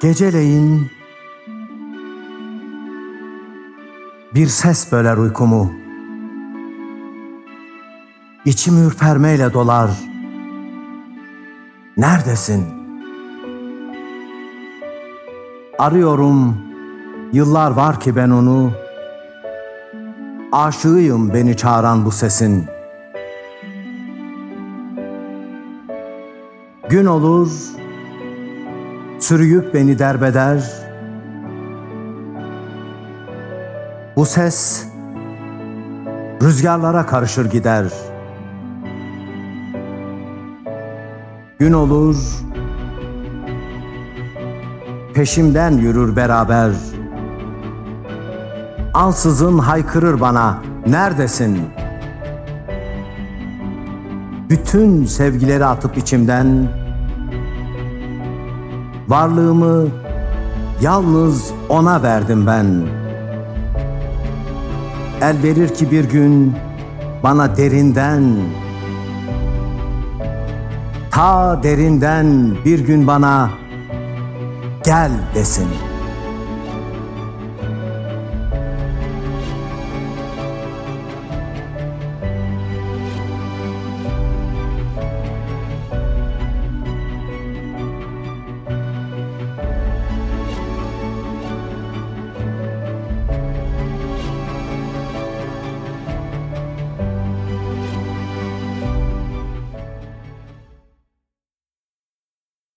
Geceleyin bir ses böler uykumu. İçim ürpermeyle dolar. Neredesin? Arıyorum. Yıllar var ki ben onu. Aşığıyım beni çağıran bu sesin. Gün olur, sürüyüp beni derbeder. Bu ses rüzgarlara karışır gider. Gün olur, peşimden yürür beraber. Ansızın haykırır bana, neredesin? Bütün sevgileri atıp içimden, varlığımı yalnız ona verdim ben. El verir ki bir gün bana derinden, ta derinden bir gün bana gel desin.''